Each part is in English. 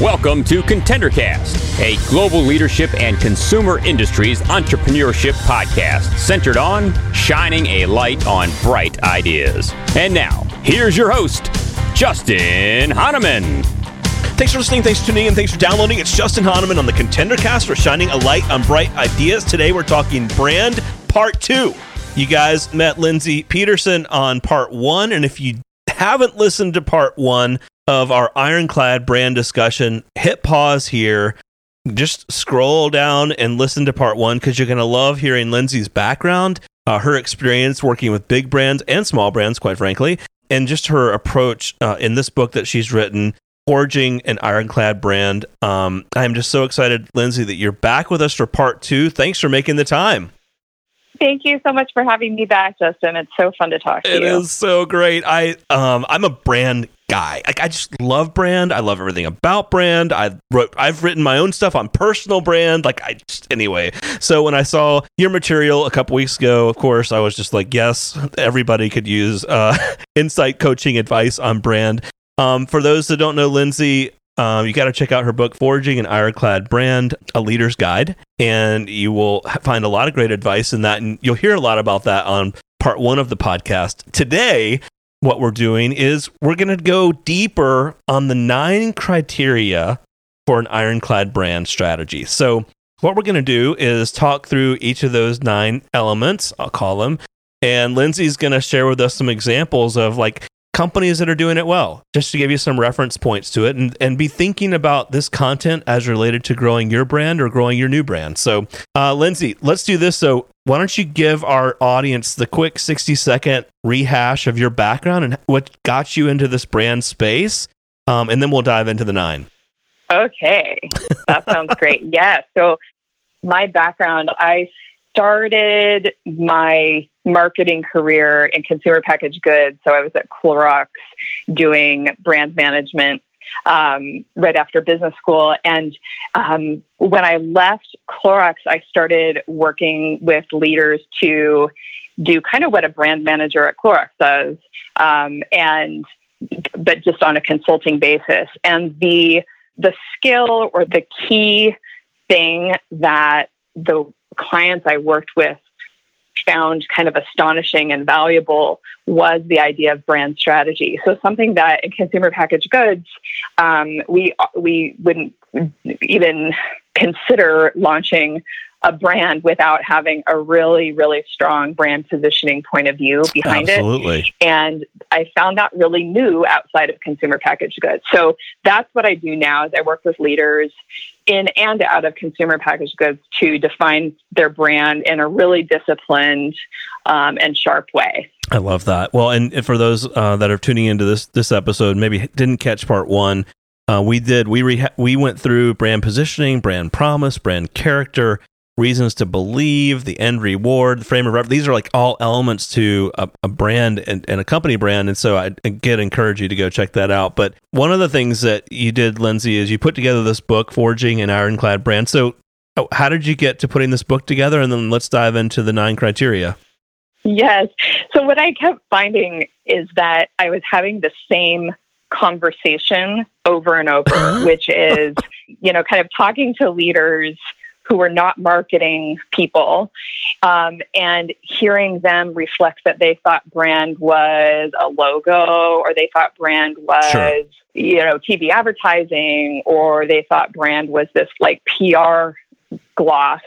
Welcome to ContenderCast, a global leadership and consumer industries entrepreneurship podcast centered on shining a light on bright ideas. And now, here's your host, Justin Hahnemann. Thanks for listening, thanks for tuning in, thanks for downloading. It's Justin Hahnemann on the ContenderCast for shining a light on bright ideas. Today we're talking brand part two. You guys met Lindsay Pedersen on part one, and if you haven't listened to part one, of our ironclad brand discussion, hit pause here. Just scroll down and listen to part one because you're going to love hearing Lindsay's background, uh, her experience working with big brands and small brands, quite frankly, and just her approach uh, in this book that she's written, Forging an Ironclad Brand. Um, I'm just so excited, Lindsay, that you're back with us for part two. Thanks for making the time. Thank you so much for having me back, Justin. It's so fun to talk to it you. It is so great. I um I'm a brand guy. Like I just love brand. I love everything about brand. I wrote I've written my own stuff on personal brand. Like I just anyway. So when I saw your material a couple weeks ago, of course, I was just like, yes, everybody could use uh insight coaching advice on brand. Um, for those that don't know Lindsay, um, you got to check out her book, Forging an Ironclad Brand, A Leader's Guide, and you will find a lot of great advice in that. And you'll hear a lot about that on part one of the podcast. Today, what we're doing is we're going to go deeper on the nine criteria for an ironclad brand strategy. So, what we're going to do is talk through each of those nine elements, I'll call them. And Lindsay's going to share with us some examples of like companies that are doing it well, just to give you some reference points to it and, and be thinking about this content as related to growing your brand or growing your new brand. So, uh, Lindsay, let's do this. So, why don't you give our audience the quick 60 second rehash of your background and what got you into this brand space? Um, and then we'll dive into the nine. Okay, that sounds great. Yeah. So, my background, I started my marketing career in consumer packaged goods. So I was at Clorox doing brand management um, right after business school. And um, when I left Clorox, I started working with leaders to do kind of what a brand manager at Clorox does, um, and but just on a consulting basis. And the the skill or the key thing that the clients I worked with found kind of astonishing and valuable was the idea of brand strategy. So something that in consumer packaged goods um, we we wouldn't even consider launching a brand without having a really, really strong brand positioning point of view behind it. Absolutely. it. And I found that really new outside of consumer packaged goods. So that's what I do now is I work with leaders in and out of consumer packaged goods to define their brand in a really disciplined um, and sharp way. I love that. Well, and for those uh, that are tuning into this this episode, maybe didn't catch part one, uh, we did we re- we went through brand positioning, brand promise, brand character, reasons to believe, the end reward, the frame of reference. These are like all elements to a, a brand and, and, a company brand. And so I again encourage you to go check that out. But one of the things that you did, Lindsay, is you put together this book, Forging an Ironclad Brand. So oh, how did you get to putting this book together? And then let's dive into the nine criteria. Yes. So what I kept finding is that I was having the same conversation over and over, which is, you know, kind of talking to leaders who were not marketing people um, and hearing them reflect that they thought brand was a logo or they thought brand was sure. you know tv advertising or they thought brand was this like pr gloss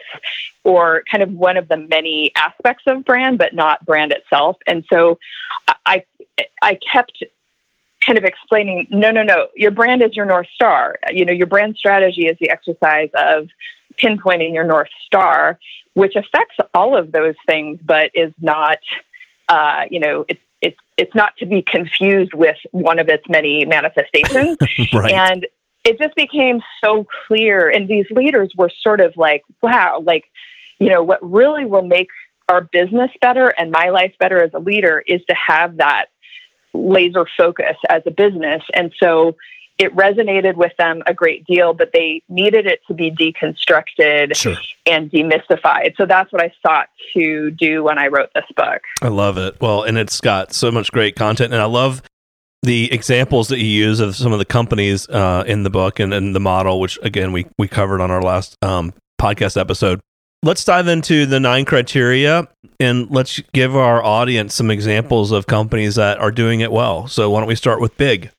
or kind of one of the many aspects of brand but not brand itself and so i i kept kind of explaining no no no your brand is your north star you know your brand strategy is the exercise of pinpointing your North Star, which affects all of those things, but is not, uh, you know, it's it's it's not to be confused with one of its many manifestations. right. And it just became so clear, and these leaders were sort of like, wow, like, you know, what really will make our business better and my life better as a leader is to have that laser focus as a business. And so it resonated with them a great deal, but they needed it to be deconstructed Sure. and demystified. So that's what I sought to do when I wrote this book. I love it. Well, and it's got so much great content, and I love the examples that you use of some of the companies uh, in the book and, and the model, which again we we covered on our last um, podcast episode. Let's dive into the nine criteria and let's give our audience some examples of companies that are doing it well. So why don't we start with big?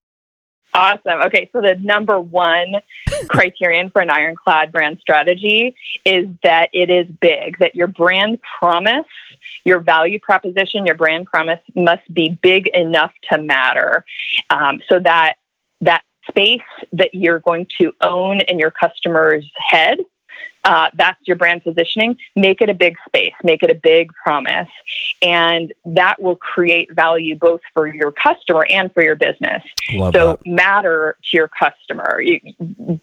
Awesome. Okay, so the number one criterion for an ironclad brand strategy is that it is big, that your brand promise, your value proposition, your brand promise must be big enough to matter. Um, so that that space that you're going to own in your customer's head uh, that's your brand positioning. Make it a big space, make it a big promise. And that will create value both for your customer and for your business. Love so, that. matter to your customer. You,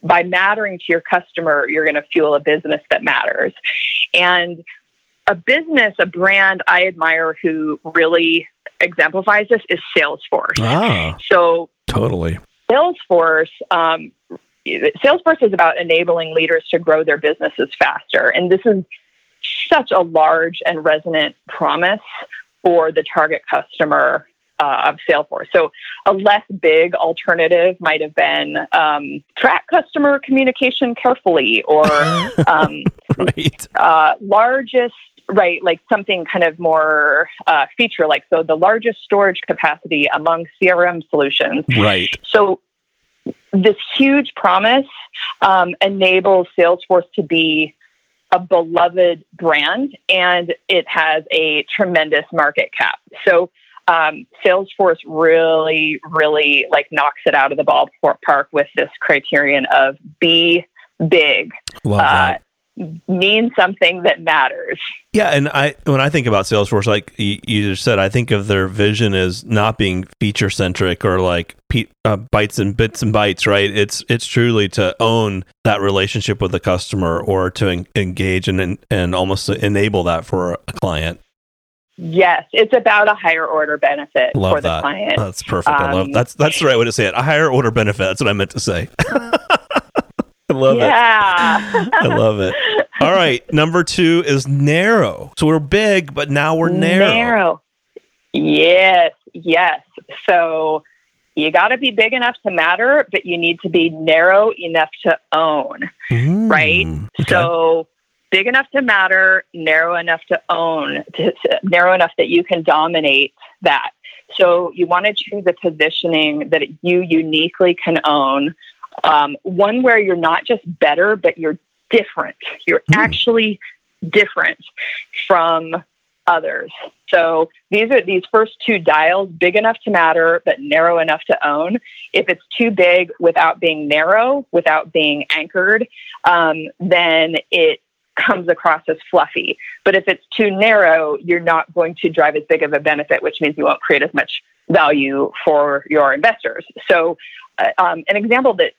by mattering to your customer, you're going to fuel a business that matters. And a business, a brand I admire who really exemplifies this is Salesforce. Ah, So, totally. Salesforce, um, Salesforce is about enabling leaders to grow their businesses faster. And this is such a large and resonant promise for the target customer uh, of Salesforce. So, a less big alternative might have been um, track customer communication carefully or um, Right. uh, largest right like something kind of more uh, feature like so the largest storage capacity among crm solutions Right. so this huge promise um, enables salesforce to be a beloved brand and it has a tremendous market cap. So um, salesforce really really like knocks it out of the ballpark with this criterion of be big. Uh, mean something that matters. Yeah, and I when I think about Salesforce, like you, you just said, I think of their vision as not being feature centric or like pe- uh, bytes and bits and bytes, right? It's it's truly to own that relationship with the customer or to en- engage and and almost enable that for a client. Yes, it's about a higher order benefit Love for the client. That's perfect. I love Um, that's that's the right way to say it. A higher order benefit. That's what I meant to say. I love it. yeah. I love it. All right, number two is narrow. So we're big, but now we're narrow. Yes, yes. So you got to be big enough to matter, but you need to be narrow enough to own. Mm, Right? okay. So big enough to matter, narrow enough to own, to, to- narrow enough that you can dominate that. So you want to choose a positioning that you uniquely can own, um, one where you're not just better, but you're different. You're Hmm. actually different from others. So these are these first two dials, big enough to matter, but narrow enough to own. If it's too big without being narrow, without being anchored, um, then it comes across as fluffy. But if it's too narrow, you're not going to drive as big of a benefit, which means you won't create as much value for your investors. So, uh, um, an example that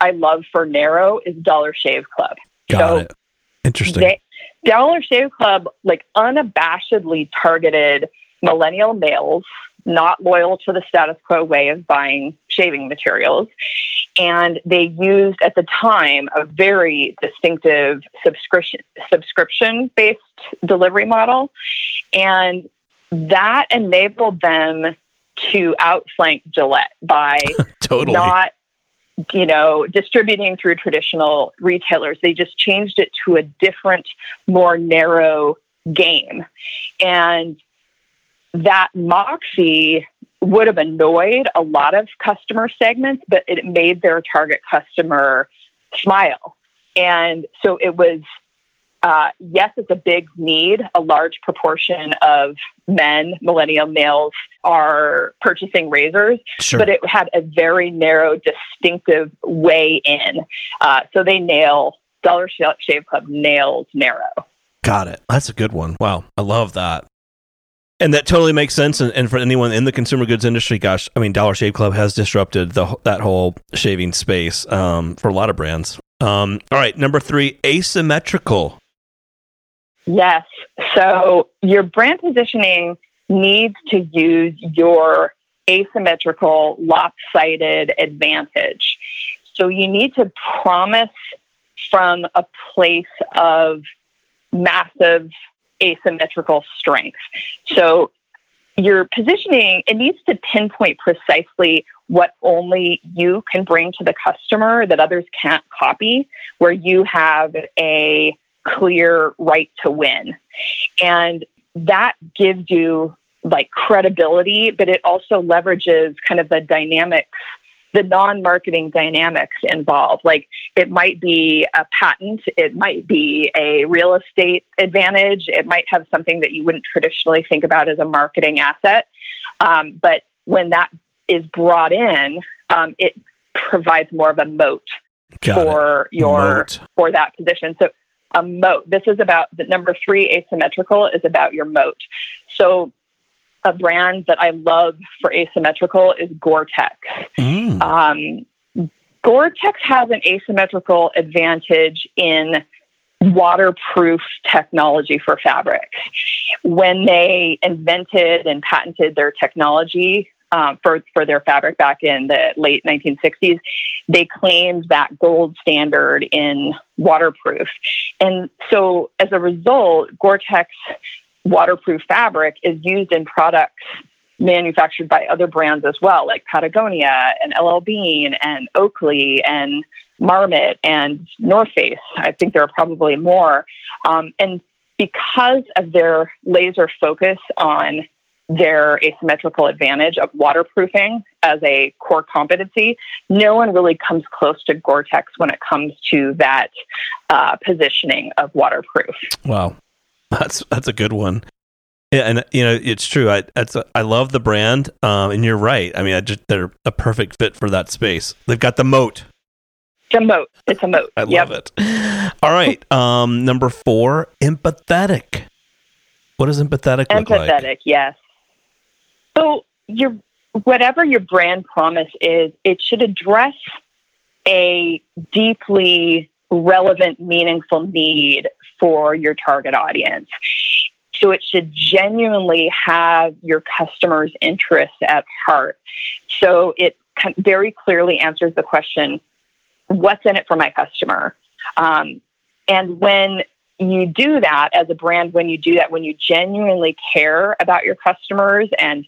I love for narrow is Dollar Shave Club. Got so it. Interesting. they, Dollar Shave Club like unabashedly targeted millennial males not loyal to the status quo way of buying shaving materials. And they used at the time a very distinctive subscription subscription based delivery model. And that enabled them to outflank Gillette by totally. not you know distributing through traditional retailers they just changed it to a different more narrow game. And that moxie would have annoyed a lot of customer segments but it made their target customer smile. And so it was uh, yes, it's a big need. A large proportion of men, millennial males, are purchasing razors, sure. but it had a very narrow, distinctive way in. Uh, so they nail Dollar Shave Club nails narrow. Got it. That's a good one. Wow. I love that. And that totally makes sense. And, and for anyone in the consumer goods industry, gosh, I mean, Dollar Shave Club has disrupted the that whole shaving space um, for a lot of brands. Um, all right, number three, asymmetrical. Yes. So your brand positioning needs to use your asymmetrical, lopsided advantage. So you need to promise from a place of massive asymmetrical strength. So your positioning, it needs to pinpoint precisely what only you can bring to the customer that others can't copy, where you have a clear right to win. And that gives you like credibility, but it also leverages kind of the dynamics the non-marketing dynamics involved. Like it might be a patent, it might be a real estate advantage, it might have something that you wouldn't traditionally think about as a marketing asset. Um, but when that is brought in, um, it provides more of a moat Got for it. your moat. for that position. So a moat. This is about the number three asymmetrical is about your moat. So a brand that I love for asymmetrical is Gore-Tex. Mm. Um, Gore-Tex has an asymmetrical advantage in waterproof technology for fabric. When they invented and patented their technology um, for, for their fabric back in the late 1960s, they claimed that gold standard in waterproof. And so as a result, Gore-Tex waterproof fabric is used in products manufactured by other brands as well, like Patagonia and LL Bean and Oakley and Marmot and North Face. I think there are probably more. Um, and because of their laser focus on their asymmetrical advantage of waterproofing as a core competency, no one really comes close to Gore-Tex when it comes to that uh, positioning of waterproof. Wow. That's that's a good one. Yeah, and you know it's true. I that's a, I love the brand, um, and you're right. I mean, I just they're a perfect fit for that space. They've got the moat. It's a moat. It's a moat. I yep. love it. All right, um, number four, empathetic. What does empathetic look like? Empathetic, yes. So your whatever your brand promise is, it should address a deeply relevant, meaningful need for your target audience. So it should genuinely have your customer's interests at heart. So it very clearly answers the question what's in it for my customer? Um, and when you do that as a brand, when you do that, when you genuinely care about your customers and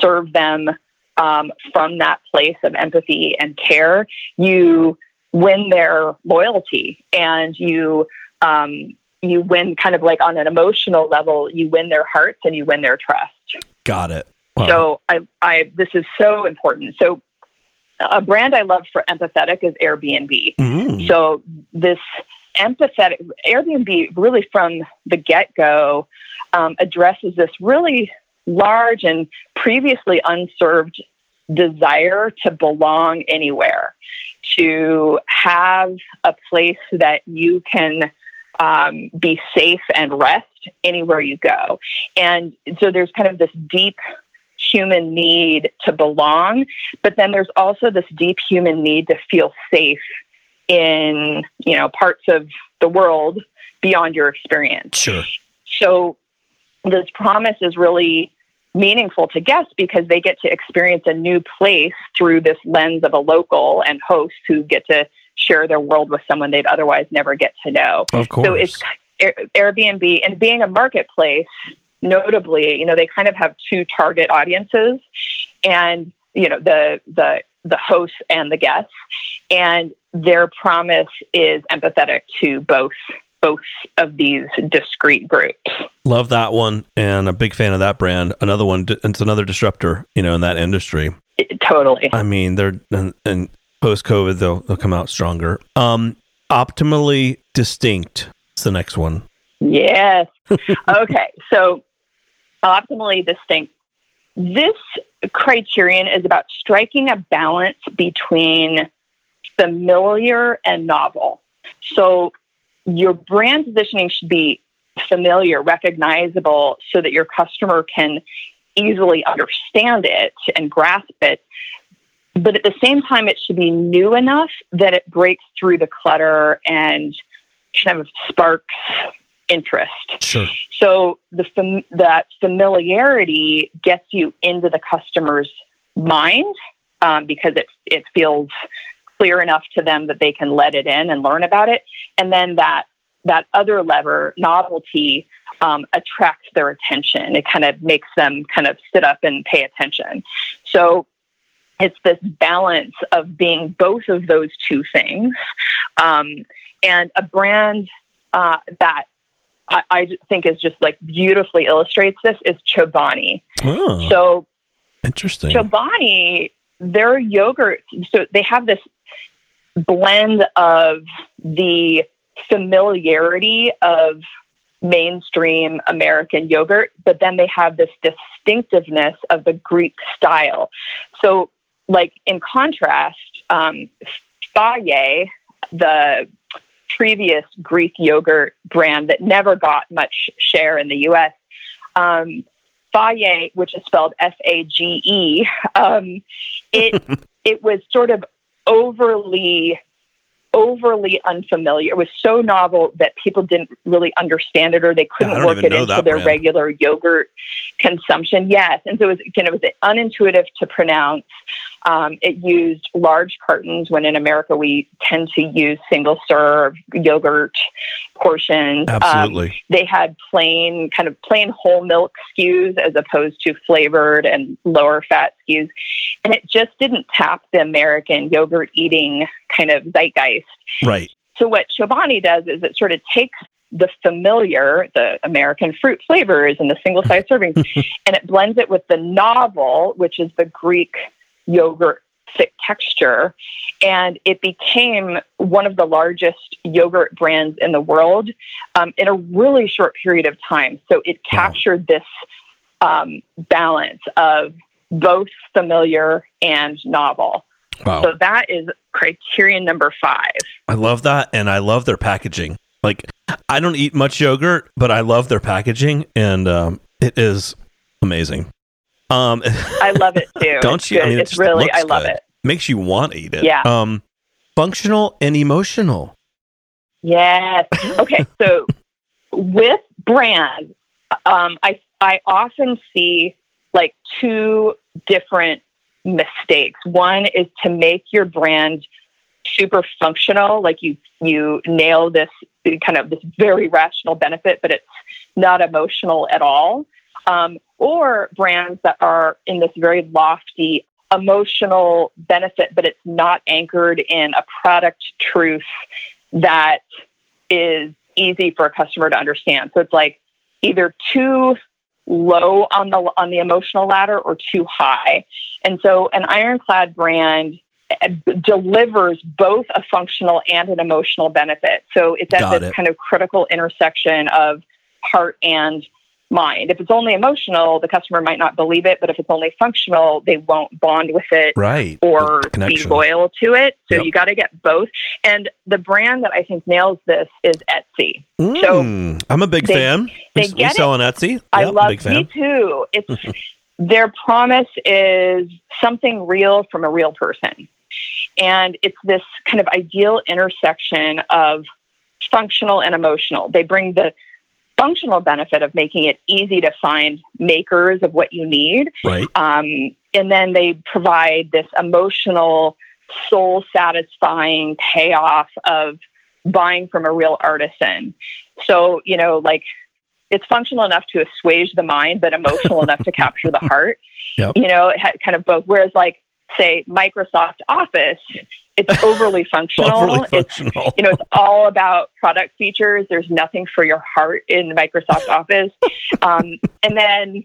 serve them um, from that place of empathy and care, you win their loyalty and you um, you win kind of like on an emotional level, you win their hearts and you win their trust. Got it. Wow. So I, I, this is so important. So a brand I love for empathetic is Airbnb. Mm. So this empathetic Airbnb really from the get go um, addresses this really large and previously unserved desire to belong anywhere, to have a place that you can um, be safe and rest anywhere you go. And so there's kind of this deep human need to belong, but then there's also this deep human need to feel safe in, you know, parts of the world beyond your experience. Sure. So this promise is really meaningful to guests because they get to experience a new place through this lens of a local and host who get to share their world with someone they'd otherwise never get to know. Of course. So it's Airbnb and being a marketplace, notably, you know, they kind of have two target audiences and, you know, the, the, the hosts and the guests. And their promise is empathetic to both both of these discrete groups. Love that one, and a big fan of that brand. Another one, it's another disruptor, you know, in that industry. It, totally. I mean, they're and, and post COVID, they'll they'll come out stronger. Um, optimally distinct. It's the next one. Yes. okay. So, optimally distinct. This criterion is about striking a balance between familiar and novel. So, your brand positioning should be familiar, recognizable, so that your customer can easily understand it and grasp it, but at the same time, it should be new enough that it breaks through the clutter and kind of sparks interest. Sure. So the fam- that familiarity gets you into the customer's mind um, because it it feels clear enough to them that they can let it in and learn about it. And then that that other lever, novelty, um, attracts their attention. It kind of makes them kind of sit up and pay attention. So it's this balance of being both of those two things. Um, and a brand uh, that I, I, think is just like beautifully illustrates this is Chobani. Oh, So interesting. Chobani, their yogurt, so they have this blend of the familiarity of mainstream American yogurt, but then they have this distinctiveness of the Greek style. So, like in contrast, um, Fage, the previous Greek yogurt brand that never got much share in the US, um, Fage, which is spelled F A G E, um, it it was sort of overly overly unfamiliar. It was so novel that people didn't really understand it or they couldn't don't work it into their brand. regular yogurt consumption. Yes. And so it was, again, it was unintuitive to pronounce. Um, it used large cartons when in America we tend to use single serve yogurt portions. Um, Absolutely. they had plain, kind of plain whole milk SKUs as opposed to flavored and lower fat SKUs. And it just didn't tap the American yogurt eating kind of zeitgeist. Right. So what Chobani does is it sort of takes the familiar, the American fruit flavors and the single size servings, and it blends it with the novel, which is the Greek yogurt thick texture. And it became one of the largest yogurt brands in the world um, in a really short period of time. So it Wow. captured this um, balance of both familiar and novel. Wow. So that is criterion number five. I love that, and I love their packaging. Like, I don't eat much yogurt, but I love their packaging, and um, it is amazing. Um, I love it too. Don't it's you? I mean, it it's really, I love good. it. makes you want to eat it. Yeah. Um, functional and emotional. Yes. Okay. so with brands, um, I I often see like two different mistakes. One is to make your brand super functional, like you you nail this kind of this very rational benefit, but it's not emotional at all. Um, or brands that are in this very lofty emotional benefit, but it's not anchored in a product truth that is easy for a customer to understand. So it's like either too low on the on the emotional ladder or too high. And so an ironclad brand uh, delivers both a functional and an emotional benefit. So it's at Got this it. kind of critical intersection of heart and mind. If it's only emotional, the customer might not believe it, but if it's only functional, they won't bond with it Right. or be loyal to it. So Yep. you got to get both. And the brand that I think nails this is Etsy. So Mm, I'm a big they- fan. they we, we get it. sell on Etsy. I Yep, love big me fan. too. It's their promise is something real from a real person. And it's this kind of ideal intersection of functional and emotional. They bring the functional benefit of making it easy to find makers of what you need. Right. Um, and then they provide this emotional, soul satisfying payoff of buying from a real artisan. So, you know, like it's functional enough to assuage the mind, but emotional enough to capture the heart. Yep. You know, it had kind of both. Whereas, like, say, Microsoft Office, it's overly functional. Overly It's you know, it's all about product features. There's nothing for your heart in Microsoft Office. Um, and then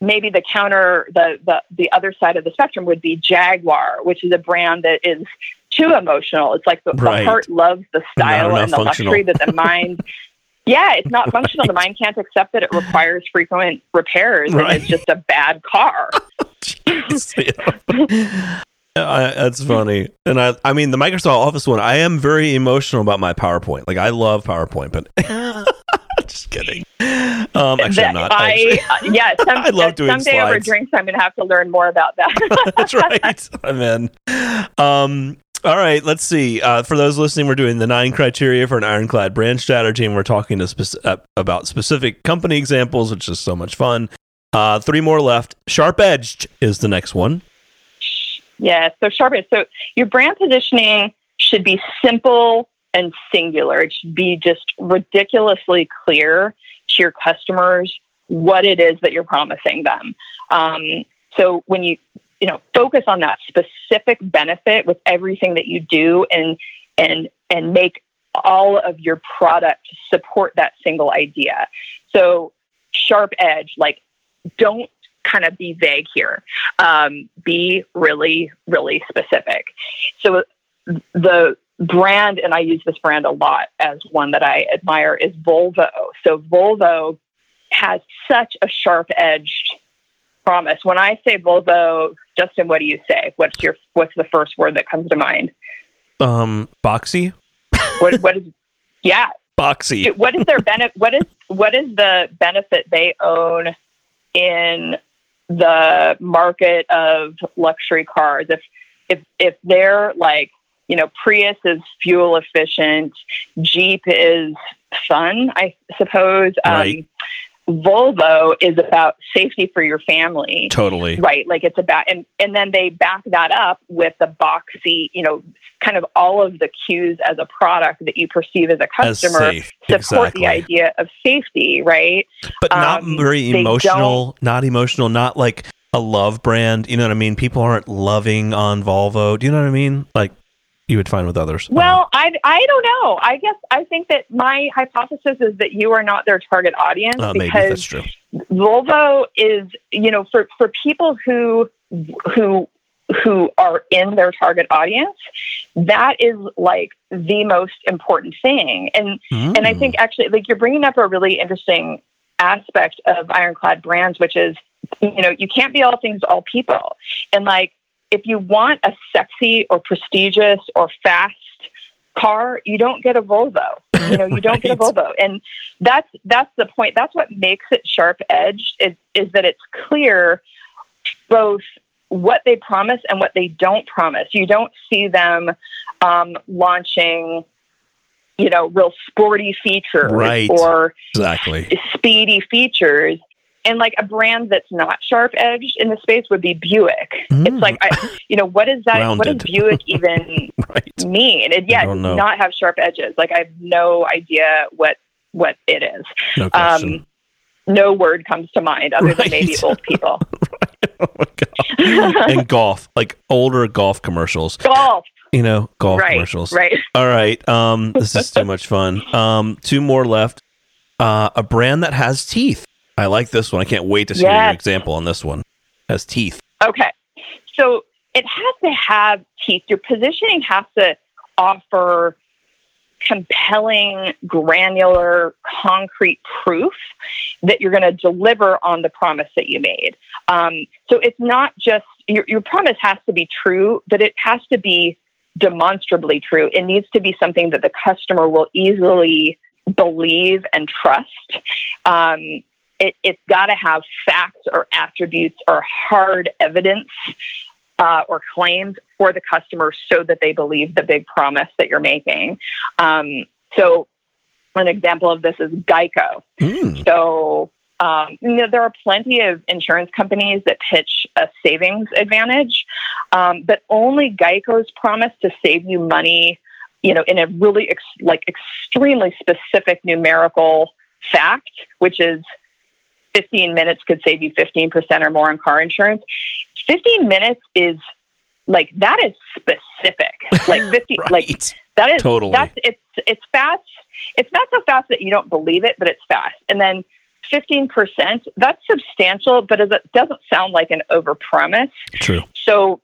maybe the counter, the, the the other side of the spectrum would be Jaguar, which is a brand that is too emotional. It's like the, Right. the heart loves the style and the functional. luxury that the mind. Yeah, it's not functional. The mind can't accept that it requires frequent repairs and it's just a bad car. I, that's funny, and I, I mean, the Microsoft Office one. I am very emotional about my PowerPoint. Like, I love PowerPoint, but just kidding. Um, actually, That I'm not. I, actually. uh, yeah, some, I love doing someday over drinks, I'm going to have to learn more about that. That's right. I'm in. Um, all right, let's see. Uh, for those listening, we're doing the nine criteria for an ironclad brand strategy, and we're talking uh, about specific company examples, which is so much fun. Uh, three more left. Sharp edged is the next one. Yeah, so sharp edge. So your brand positioning should be simple and singular. It should be just ridiculously clear to your customers what it is that you're promising them. Um, so when you you know focus on that specific benefit with everything that you do and and and make all of your product support that single idea. So sharp edge, like don't kind of be vague here. Um, be really, really specific. So the brand, and I use this brand a lot as one that I admire, is Volvo. So Volvo has such a sharp edged promise. When I say Volvo, Justin, what do you say? What's your what's the first word that comes to mind? Um, boxy. What what is yeah. Boxy. What is their benefit what is what is the benefit they own in the market of luxury cars? If if if they're like you know, Prius is fuel efficient, Jeep is fun, I suppose. Right. Um, Volvo is about safety for your family. Totally. Right. Like it's about, and, and then they back that up with the boxy, you know, kind of all of the cues as a product that you perceive as a customer safe. support Exactly. the idea of safety, right? but not Um, very emotional. Not emotional. Not like a love brand. You know what I mean? People aren't loving on Volvo. Do you know what I mean? Like you would find with others. Well, I, I don't know. I guess I think that my hypothesis is that you are not their target audience uh, maybe because that's true. Volvo is, you know, for, for people who who who are in their target audience, that is like the most important thing. And and I Mm. think actually, like you're bringing up a really interesting aspect of ironclad brands, which is, you know, you can't be all things to all people. And like, if you want a sexy or prestigious or fast car, you don't get a Volvo. You know, you don't get a Volvo. And that's that's the point. That's what makes it sharp edged is is that it's clear both what they promise and what they don't promise. You don't see them um, launching, you know, real sporty features Right. or exactly. speedy features. And like a brand that's not sharp edged in the space would be Buick. Mm. It's like, I, you know, what is that? What does Buick even Right. mean? It, yeah, does not have sharp edges. Like I have no idea what what it is. No question. Um, no word comes to mind other than maybe old people. oh my god. and golf, like older golf commercials. Golf, You know, golf right? commercials. Right. All right. Um, this is too much fun. Um, two more left. Uh, a brand that has teeth. I like this one. I can't wait to see your example on this one. It Has teeth. Okay. So it has to have teeth. Your positioning has to offer compelling, granular, concrete proof that you're going to deliver on the promise that you made. Um, so it's not just your, your promise has to be true, but it has to be demonstrably true. It needs to be something that the customer will easily believe and trust. Um, it, it's got to have facts or attributes or hard evidence uh, or claims for the customer so that they believe the big promise that you're making. Um, so, an example of this is Geico. Mm. So, um, you know, there are plenty of insurance companies that pitch a savings advantage, um, but only Geico's promise to save you money, you know, in a really ex- like extremely specific numerical fact, which is 15 minutes could save you 15% or more on car insurance. 15 minutes is like that is specific. Like 50 Right. like that is Totally. That's it's it's fast. It's not so fast that you don't believe it, but it's fast. And then fifteen percent. That's substantial, but it doesn't sound like an overpromise. True. So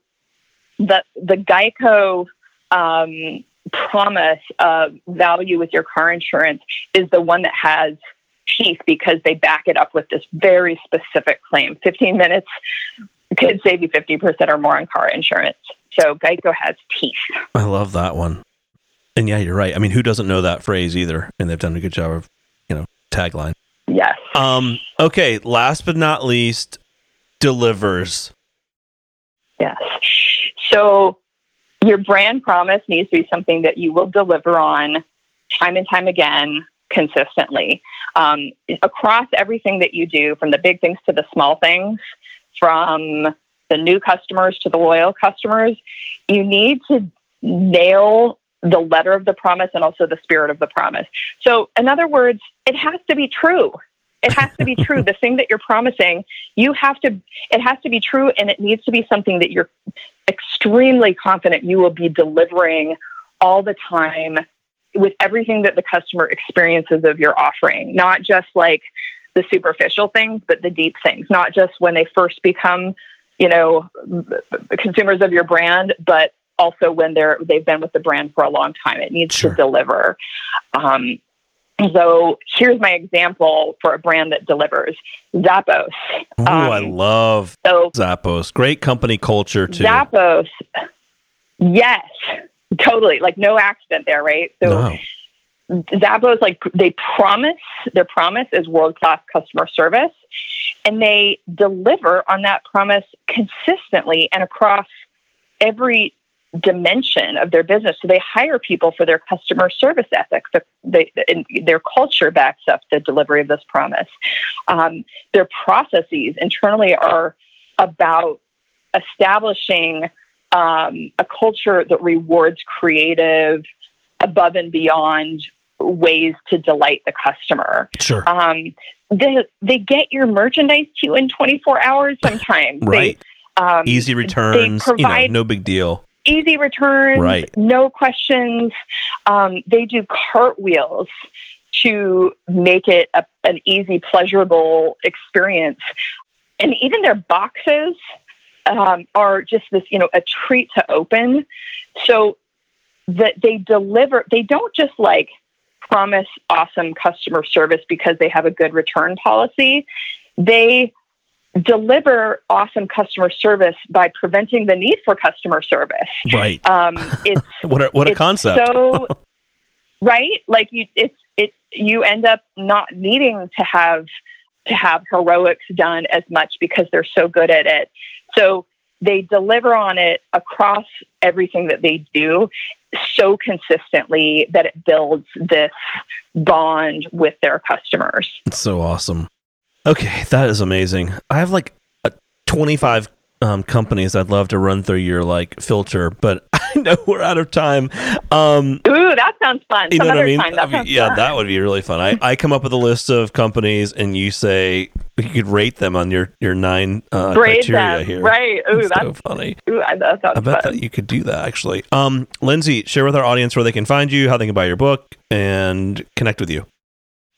the the Geico um, promise of value with your car insurance is the one that has teeth because they back it up with this very specific claim. Fifteen minutes could save you fifty percent or more on car insurance. So Geico has teeth. I love that one. And yeah, you're right. I mean, who doesn't know that phrase either? And they've done a good job of, you know, tagline. Yes. Um, okay, last but not least, delivers. Yes. So your brand promise needs to be something that you will deliver on time and time again, consistently. Um, across everything that you do, from the big things to the small things, from the new customers to the loyal customers, you need to nail the letter of the promise and also the spirit of the promise. So, in other words, it has to be true. It has to be true. the thing that you're promising, you have to, it has to be true and it needs to be something that you're extremely confident you will be delivering all the time with everything that the customer experiences of your offering, not just like the superficial things, but the deep things, not just when they first become, you know, consumers of your brand, but also when they're they've been with the brand for a long time. It needs sure. to deliver. Um, so here's my example for a brand that delivers Zappos. Oh, um, I love so Zappos. Great company culture too. Zappos, yes, totally. Like no accident there, right? So no. Zappos, like they promise, their promise is world class customer service, and they deliver on that promise consistently and across every dimension of their business. So they hire people for their customer service ethics. They, their culture backs up the delivery of this promise. Um, their processes internally are about establishing um, a culture that rewards creative, above and beyond ways to delight the customer. Sure. Um, they they get your merchandise to you in 24 hours sometimes. right. They, um, Easy returns. Provide, you know, no big deal. Easy returns. Right. No questions. Um, they do cartwheels to make it a, an easy, pleasurable experience. And even their boxes um, are just this, you know, a treat to open. So that they deliver, they don't just like promise awesome customer service because they have a good return policy. They deliver awesome customer service by preventing the need for customer service. Right. Um, it's what a, what a concept. so right, like you, it's it. You end up not needing to have to have heroics done as much because they're so good at it. So they deliver on it across everything that they do so consistently that it builds this bond with their customers. It's so awesome. Okay, that is amazing. I have like 25 um, companies I'd love to run through your like filter, but I know we're out of time. Um, Ooh, that sounds fun. You Some know what I mean? Time, mean yeah, fun. that would be really fun. I, I come up with a list of companies, and you say you could rate them on your your nine uh, criteria them. here. Right? Ooh, that's, so funny. Ooh, that sounds I bet fun. that you could do that actually. Um, Lindsay, share with our audience where they can find you, how they can buy your book, and connect with you.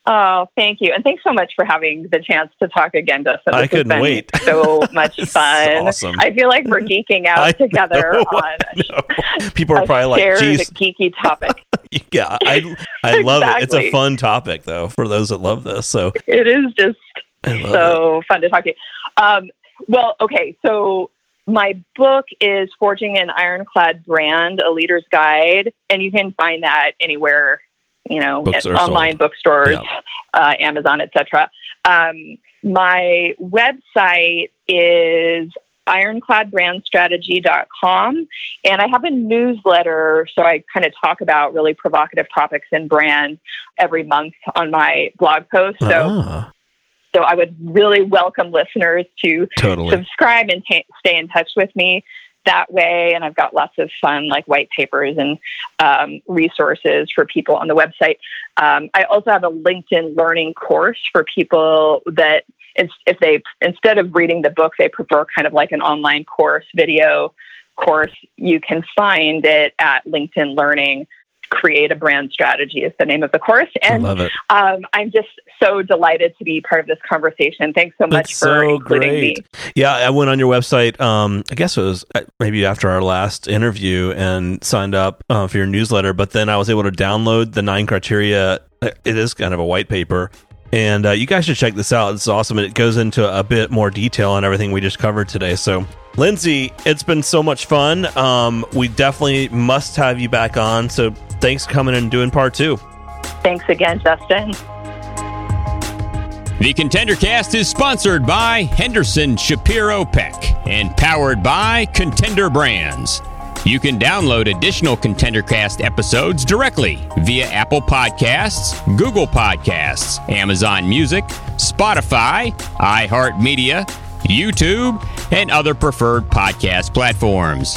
Oh, thank you. And thanks so much for having the chance to talk again, Justin. I couldn't wait. So much fun. awesome. I feel like we're geeking out I together know, on People are probably like, geez. geeky topic. yeah, I, I love it. It's a fun topic, though, for those that love this. So it is just so it. fun to talk to you. Um, well, okay. So my book is Forging an Ironclad Brand, A Leader's Guide, and you can find that anywhere you know, online sold. bookstores, yeah. uh, Amazon, etc. Um, my website is ironcladbrandstrategy.com and i have a newsletter so i kind of talk about really provocative topics in brand every month on my blog post so ah. so i would really welcome listeners to totally. subscribe and t- stay in touch with me that way. And I've got lots of fun, like white papers and um, resources for people on the website. Um, I also have a LinkedIn learning course for people that if they instead of reading the book, they prefer kind of like an online course video course. You can find it at LinkedIn Learning create a brand strategy is the name of the course. And um, I'm just so delighted to be part of this conversation. Thanks so much That's for so including great. me. Yeah, I went on your website. Um, I guess it was uh, maybe after our last interview and signed up uh, for your newsletter. But then I was able to download the nine criteria. Uh, it is kind of a white paper. And uh, you guys should check this out. It's awesome. And it goes into a bit more detail on everything we just covered today. So Lindsay, it's been so much fun. Um, we definitely must have you back on. So thanks for coming and doing part two. Thanks again, Justin. The Contender Cast is sponsored by Henderson Shapiro Peck and powered by Contender Brands. You can download additional Contender Cast episodes directly via Apple Podcasts, Google Podcasts, Amazon Music, Spotify, iHeartMedia, YouTube, and other preferred podcast platforms.